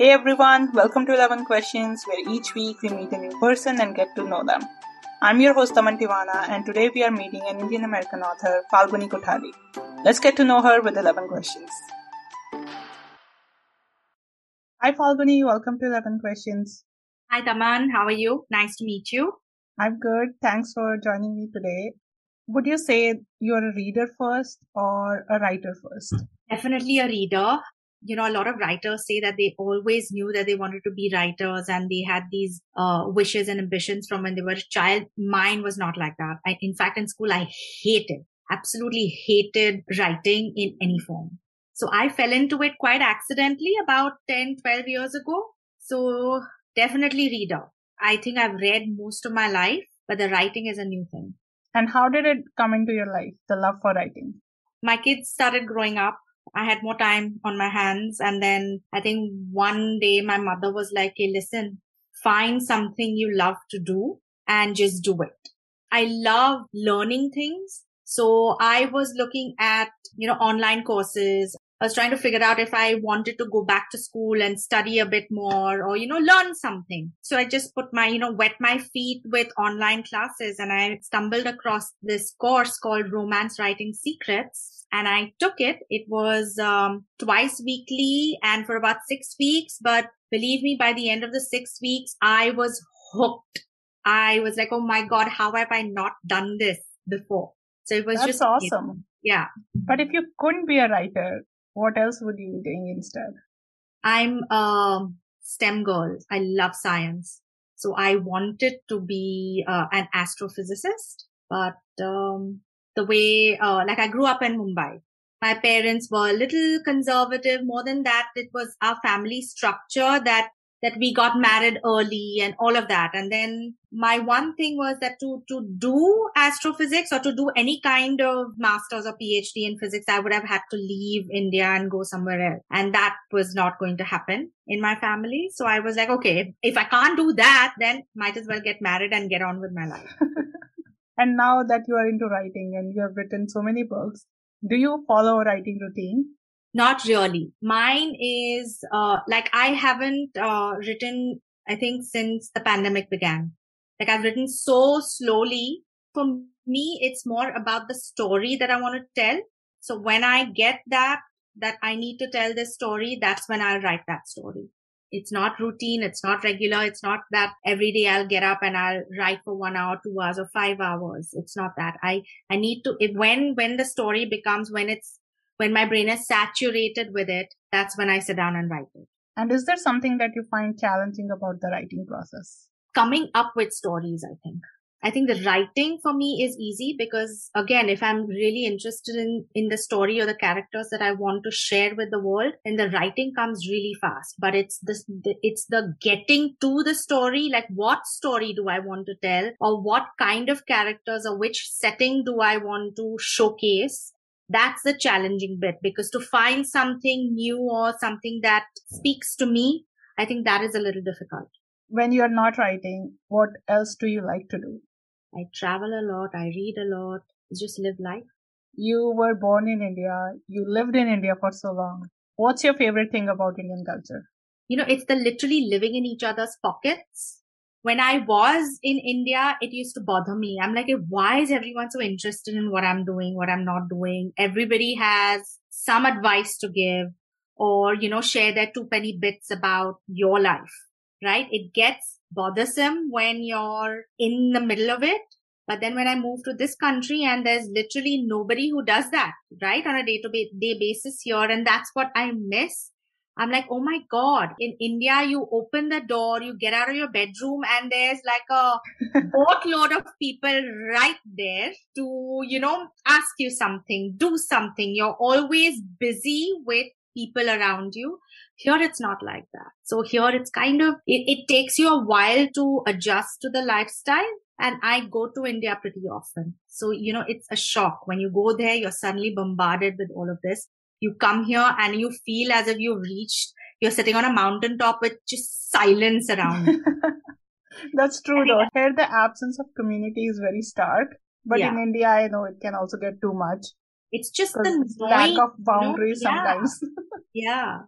Hey everyone, welcome to 11 Questions, where each week we meet a new person and get to know them. I'm your host Aman Tivana, and today we are meeting an Indian American author, Falguni Kothari. Let's get to know her with 11 questions. Hi Falguni, welcome to 11 Questions. Hi Taman, how are you? Nice to meet you. I'm good. Thanks for joining me today. Would you say you're a reader first or a writer first? Definitely a reader. You know, a lot of writers say that they always knew that they wanted to be writers and they had these uh, wishes and ambitions from when they were a child. Mine was not like that. I, in fact, in school, I hated, absolutely hated writing in any form. So I fell into it quite accidentally about 10, 12 years ago. So definitely reader. I think I've read most of my life, but the writing is a new thing. And how did it come into your life, the love for writing? My kids started growing up. I had more time on my hands. And then I think one day my mother was like, Hey, listen, find something you love to do and just do it. I love learning things. So I was looking at, you know, online courses. I was trying to figure out if I wanted to go back to school and study a bit more or, you know, learn something. So I just put my, you know, wet my feet with online classes and I stumbled across this course called Romance Writing Secrets and I took it. It was um, twice weekly and for about six weeks. But believe me, by the end of the six weeks, I was hooked. I was like, oh my God, how have I not done this before? So it was That's just awesome. Yeah. But if you couldn't be a writer, what else would you be doing instead? I'm a STEM girl. I love science. So I wanted to be uh, an astrophysicist, but um, the way, uh, like I grew up in Mumbai. My parents were a little conservative. More than that, it was our family structure that that we got married early and all of that. And then my one thing was that to, to do astrophysics or to do any kind of master's or PhD in physics, I would have had to leave India and go somewhere else. And that was not going to happen in my family. So I was like, okay, if I can't do that, then might as well get married and get on with my life. and now that you are into writing and you have written so many books, do you follow a writing routine? Not really. Mine is uh, like I haven't uh, written, I think, since the pandemic began. Like I've written so slowly. For me, it's more about the story that I want to tell. So when I get that, that I need to tell this story, that's when I'll write that story. It's not routine. It's not regular. It's not that every day I'll get up and I'll write for one hour, two hours or five hours. It's not that. I, I need to, if when, when the story becomes, when it's when my brain is saturated with it, that's when I sit down and write it. And is there something that you find challenging about the writing process? Coming up with stories, I think. I think the writing for me is easy because again, if I'm really interested in, in the story or the characters that I want to share with the world, then the writing comes really fast. But it's this, it's the getting to the story, like what story do I want to tell or what kind of characters or which setting do I want to showcase? that's the challenging bit because to find something new or something that speaks to me, I think that is a little difficult. When you're not writing, what else do you like to do? I travel a lot. I read a lot. Just live life. You were born in India. You lived in India for so long. What's your favorite thing about Indian culture? You know, it's the literally living in each other's pockets when I was in India, it used to bother me. I'm like, why is everyone so interested in what I'm doing, what I'm not doing? Everybody has some advice to give or, you know, share their two penny bits about your life, right? It gets bothersome when you're in the middle of it. But then when I moved to this country and there's literally nobody who does that, right? On a day to day basis here. And that's what I miss I'm like, oh my God, in India, you open the door, you get out of your bedroom and there's like a boatload of people right there to, you know, ask you something, do something. You're always busy with people around you. Here it's not like that. So here it's kind of, it, it takes you a while to adjust to the lifestyle. And I go to India pretty often. So, you know, it's a shock. When you go there, you're suddenly bombarded with all of this you come here and you feel as if you've reached, you're sitting on a mountaintop with just silence around. That's true though. Here the absence of community is very stark. But yeah. in India, I know it can also get too much. It's just the lack of boundaries you know? sometimes. yeah.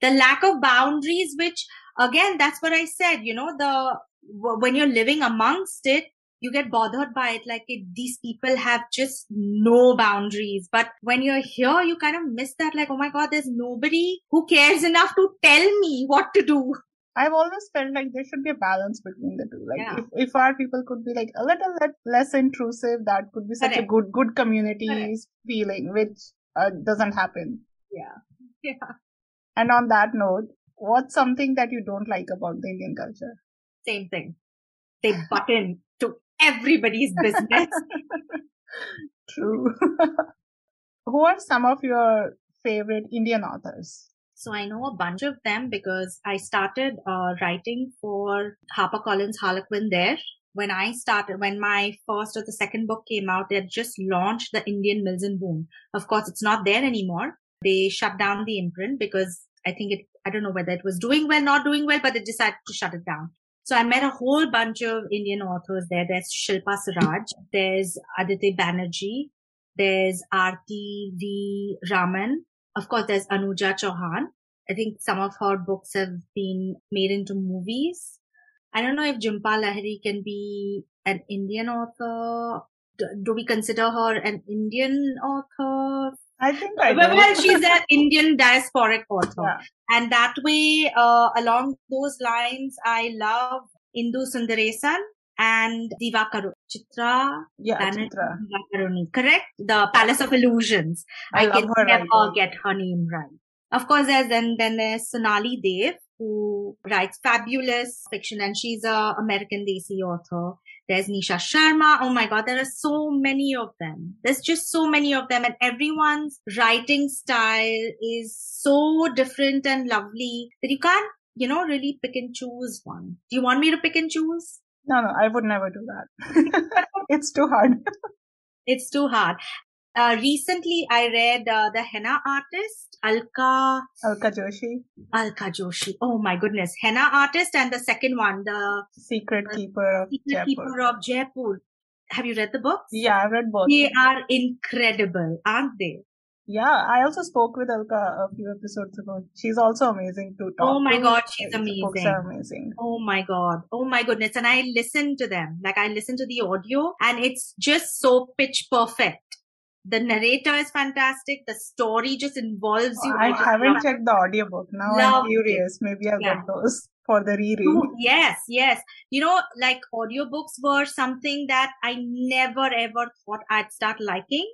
the lack of boundaries, which again, that's what I said, you know, the, when you're living amongst it, you get bothered by it. Like it, these people have just no boundaries. But when you're here, you kind of miss that. Like, oh my God, there's nobody who cares enough to tell me what to do. I've always felt like there should be a balance between the two. Like yeah. if, if our people could be like a little less intrusive, that could be such Correct. a good good community Correct. feeling, which uh, doesn't happen. Yeah. Yeah. And on that note, what's something that you don't like about the Indian culture? Same thing. They butt in to everybody's business. True. Who are some of your favorite Indian authors? So I know a bunch of them because I started uh, writing for HarperCollins Harlequin there. When I started, when my first or the second book came out, they had just launched the Indian Mills and Boon. Of course, it's not there anymore. They shut down the imprint because I think it, I don't know whether it was doing well, not doing well, but they decided to shut it down. So I met a whole bunch of Indian authors there. There's Shilpa Suraj. There's Aditi Banerjee. There's Aarti V. Raman. Of course, there's Anuja Chauhan. I think some of her books have been made into movies. I don't know if Jhumpa Lahiri can be an Indian author. Do, do we consider her an Indian author? I think I well, well, she's an Indian diasporic author. Yeah. And that way, uh, along those lines, I love Indu Sundaresan and Divakaru. Chitra, yeah, Chitra. Divakaruni, correct? The Palace of Illusions. I, I can never get her name right. Of course, there's then, then there's Sonali Dev, who writes fabulous fiction and she's a American Desi author. There's Nisha Sharma. Oh my God, there are so many of them. There's just so many of them and everyone's writing style is so different and lovely that you can't, you know, really pick and choose one. Do you want me to pick and choose? No, no, I would never do that. it's too hard. it's too hard. Uh, recently, I read uh, the henna artist Alka Alka Joshi. Alka Joshi. Oh my goodness, henna artist, and the second one, the Secret Keeper of Secret Jaipur. Keeper of Jaipur. Have you read the books? Yeah, I've read both. They are incredible, aren't they? Yeah, I also spoke with Alka a few episodes ago. She's also amazing to talk Oh my to. god, she's amazing. Books are amazing. Oh my god. Oh my goodness. And I listen to them. Like I listen to the audio and it's just so pitch perfect the narrator is fantastic. The story just involves you. I haven't checked the audiobook. Now Love I'm curious. It. Maybe I'll yeah. get those for the reread. Yes, yes. You know, like audiobooks were something that I never ever thought I'd start liking.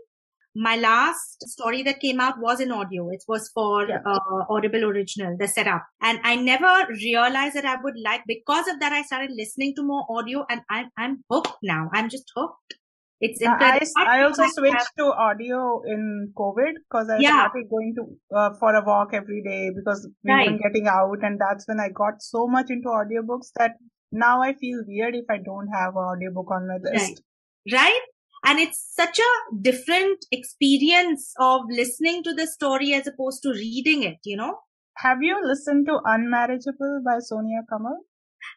My last story that came out was in audio. It was for uh, Audible Original, the setup. And I never realized that I would like, because of that, I started listening to more audio and I'm, I'm hooked now. I'm just hooked. It's I, I also switched to audio in COVID because I yeah. started going to uh, for a walk every day because we right. weren't getting out, and that's when I got so much into audiobooks that now I feel weird if I don't have an audiobook on my list. Right. right? And it's such a different experience of listening to the story as opposed to reading it, you know? Have you listened to Unmarriageable by Soniah Kamal?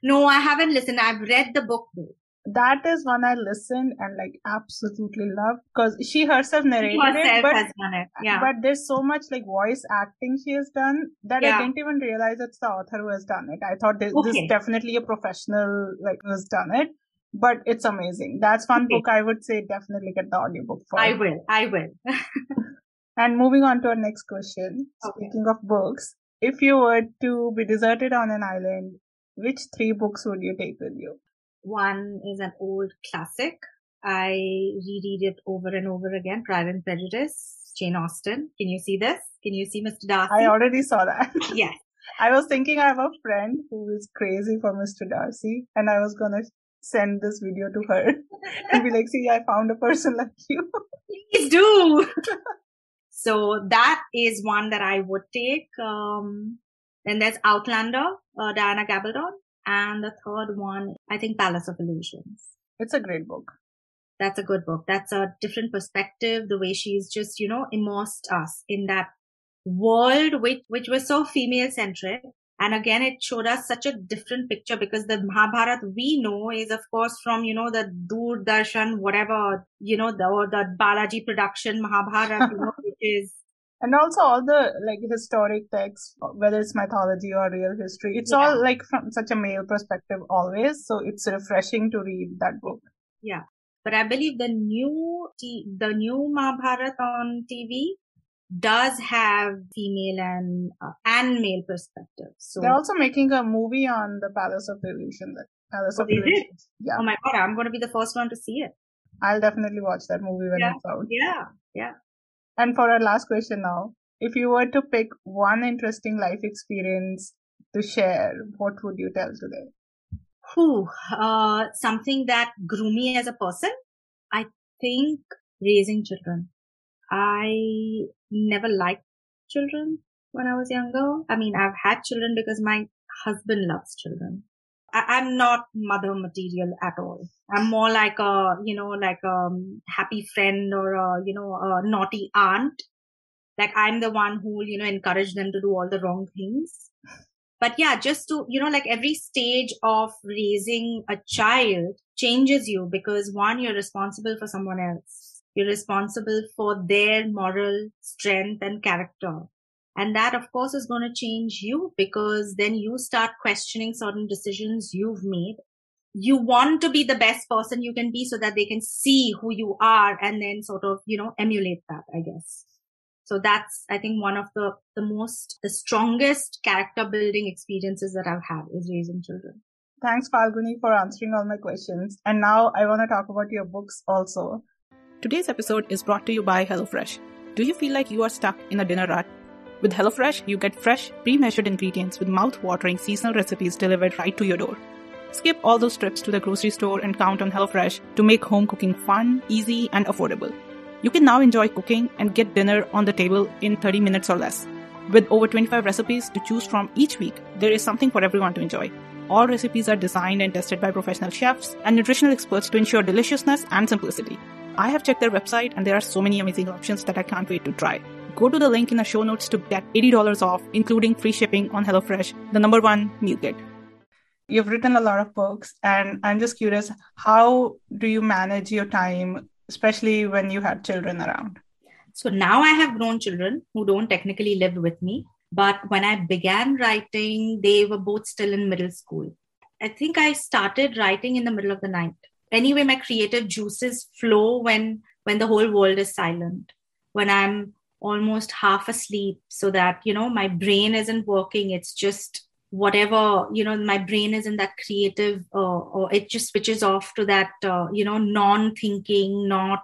No, I haven't listened. I've read the book though that is one I listened and like absolutely love because she herself narrated herself it, but, it. Yeah. but there's so much like voice acting she has done that yeah. I didn't even realize it's the author who has done it. I thought this, okay. this is definitely a professional like who has done it, but it's amazing. That's one okay. book I would say definitely get the audiobook for. I will. I will. and moving on to our next question. Okay. Speaking of books, if you were to be deserted on an island, which three books would you take with you? One is an old classic. I reread it over and over again. Pride and Prejudice, Jane Austen. Can you see this? Can you see Mr. Darcy? I already saw that. yes. I was thinking I have a friend who is crazy for Mr. Darcy and I was gonna send this video to her and be like, see, I found a person like you. Please do. so that is one that I would take. Um, then there's Outlander, uh, Diana Gabaldon. And the third one, I think Palace of Illusions. It's a great book. That's a good book. That's a different perspective. The way she's just, you know, immersed us in that world, which, which was so female centric. And again, it showed us such a different picture because the mahabharat we know is, of course, from, you know, the Doordarshan, whatever, you know, the, or the Balaji production mahabharat you know, which is and also all the like historic texts whether it's mythology or real history it's yeah. all like from such a male perspective always. So it's refreshing to read that book. Yeah. But i believe the new t- the new mahabharat on tv does have female and uh, and male perspective so they're also making a movie on the palace of illusion that palace oh, of illusion yeah oh my god i'm going to be the first one to see it i'll definitely watch that movie when yeah. it's out yeah yeah and for our last question now, if you were to pick one interesting life experience to share, what would you tell today? Who? uh, something that grew me as a person. I think raising children. I never liked children when I was younger. I mean, I've had children because my husband loves children. I, am not mother material at all. I'm more like a, you know, like a happy friend or a, you know, a naughty aunt. Like I'm the one who you know, encourage them to do all the wrong things. But yeah, just to, you know, like every stage of raising a child changes you because one, you're responsible for someone else. You're responsible for their moral strength and character. And that, of course, is going to change you because then you start questioning certain decisions you've made. You want to be the best person you can be so that they can see who you are and then sort of, you know, emulate that, I guess. So that's, I think, one of the, the most, the strongest character building experiences that I've had is raising children. Thanks, Falguni, for answering all my questions. And now I want to talk about your books also. Today's episode is brought to you by HelloFresh. Do you feel like you are stuck in a dinner rut? With HelloFresh, you get fresh, pre-measured ingredients with mouth-watering seasonal recipes delivered right to your door. Skip all those trips to the grocery store and count on HelloFresh to make home cooking fun, easy, and affordable. You can now enjoy cooking and get dinner on the table in 30 minutes or less. With over 25 recipes to choose from each week, there is something for everyone to enjoy. All recipes are designed and tested by professional chefs and nutritional experts to ensure deliciousness and simplicity. I have checked their website and there are so many amazing options that I can't wait to try go to the link in the show notes to get $80 off, including free shipping on HelloFresh, the number one meal kit. You've written a lot of books, and I'm just curious how do you manage your time, especially when you had children around? So now I have grown children who don't technically live with me. But when I began writing, they were both still in middle school. I think I started writing in the middle of the night. Anyway, my creative juices flow when when the whole world is silent. When I'm almost half asleep so that you know my brain isn't working. It's just whatever you know my brain is in that creative uh, or it just switches off to that uh, you know non thinking not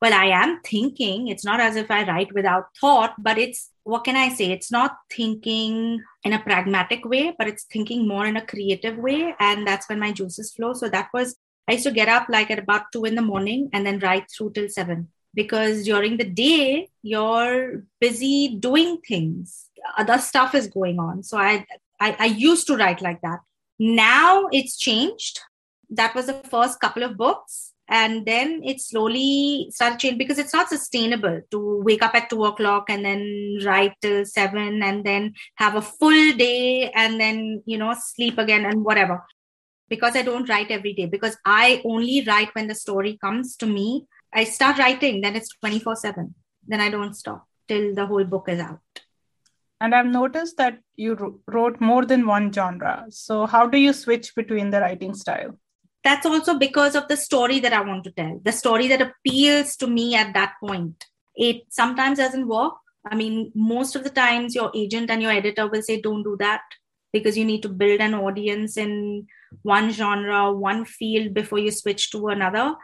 well i am thinking. It's not as if i write without thought but it's what can i say? It's not thinking in a pragmatic way but it's thinking more in a creative way and that's when my juices flow. So that was i used to get up like at about 2 in the morning and then write through till 7 because during the day you're busy doing things. Other stuff is going on. So I, I i used to write like that. Now it's changed. That was the first couple of books. And then it slowly started changing because it's not sustainable to wake up at two o'clock and then write till seven and then have a full day and then you know sleep again and whatever because i don't write every day because i only write when the story comes to me I start writing, then it's 24 7. Then I don't stop till the whole book is out. And I've noticed that you wrote more than one genre. So, how do you switch between the writing style? That's also because of the story that I want to tell, the story that appeals to me at that point. It sometimes doesn't work. I mean, most of the times, your agent and your editor will say, don't do that because you need to build an audience in one genre, one field before you switch to another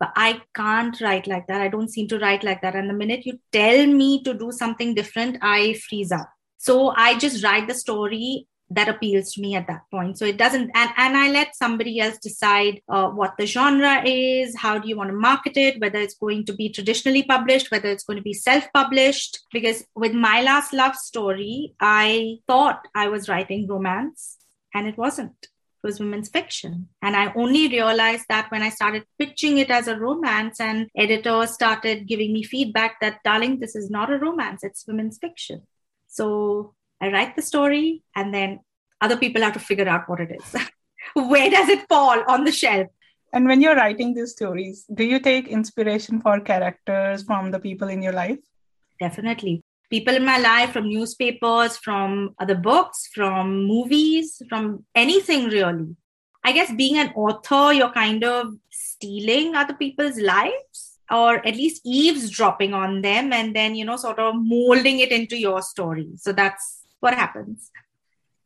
but I can't write like that. I don't seem to write like that. And the minute you tell me to do something different, I freeze up. So I just write the story that appeals to me at that point. So it doesn't, and, and I let somebody else decide uh, what the genre is, how do you want to market it, whether it's going to be traditionally published, whether it's going to be self published. Because with my last love story, I thought I was writing romance and it wasn't it was women's fiction. And I only realized that when I started pitching it as a romance, and editors started giving me feedback that, darling, this is not a romance, it's women's fiction. So I write the story, and then other people have to figure out what it is. Where does it fall on the shelf? And when you're writing these stories, do you take inspiration for characters from the people in your life? Definitely. people in my life, from newspapers, from other books, from movies, from anything really. I guess being an author, you're kind of stealing other people's lives or at least eavesdropping on them and then, you know, sort of molding it into your story. So that's what happens.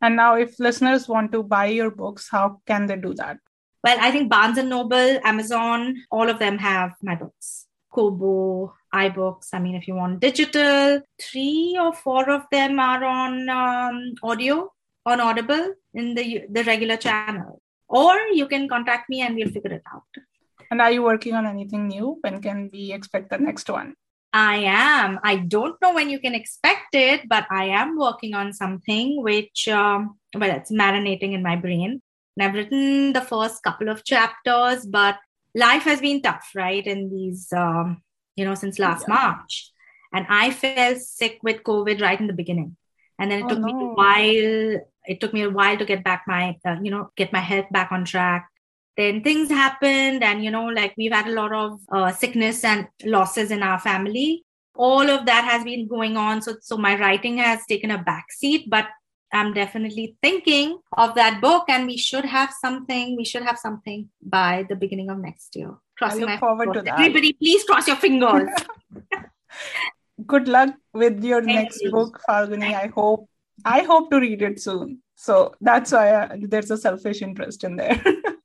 And now, if listeners want to buy your books, how can they do that? Well, I think Barnes and Noble, Amazon, all of them have my books. Kobo, iBooks. I mean, if you want digital, three or four of them are on um, audio, on Audible in the the regular channel. Or you can contact me and we'll figure it out. And are you working on anything new? When can we expect the next one? I am. I don't know when you can expect it, but I am working on something which, um, well, it's marinating in my brain. And I've written the first couple of chapters, but life has been tough, right? In these, um, you know, since last yeah. March. And I fell sick with COVID right in the beginning. And then it oh, took no. me a while. It took me a while to get back my, uh, you know, get my health back on track then things happened and you know like we've had a lot of uh, sickness and losses in our family. All of that has been going on. So so my writing has taken a back seat but i'm definitely thinking of that book and we should have something we should have something by the beginning of next year. Crossing I look forward fingers. to that. Everybody please cross your fingers. Good luck with your Thank next you. book falguni. I hope i hope to read it soon. So that's why I, uh, there's a selfish interest in there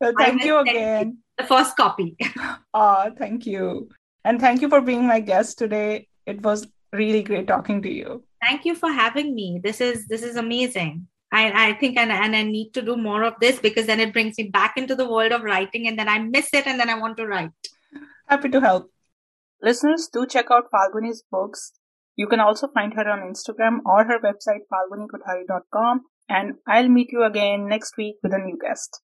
well, thank you again. The first copy. oh, thank you. And thank you for being my guest today. It was really great talking to you. Thank you for having me. This is this is amazing. I, I think and, and I need to do more of this because then it brings me back into the world of writing and then I miss it and then I want to write. Happy to help. Listeners, do check out Falguni's books. You can also find her on Instagram or her website, falgunikothari.com. And I'll meet you again next week with a new guest.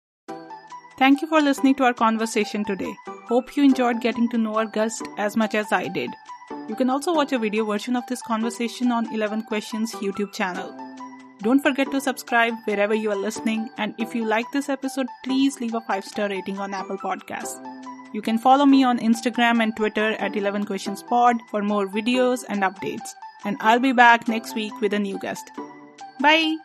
Thank you for listening to our conversation today. Hope you enjoyed getting to know our guest as much as I did. You can also watch a video version of this conversation on 11 Questions YouTube channel. Don't forget to subscribe wherever you are listening, and if you like this episode, please leave a 5 star rating on Apple Podcasts. You can follow me on Instagram and Twitter at 11 Questions Pod for more videos and updates. And I'll be back next week with a new guest. Bye!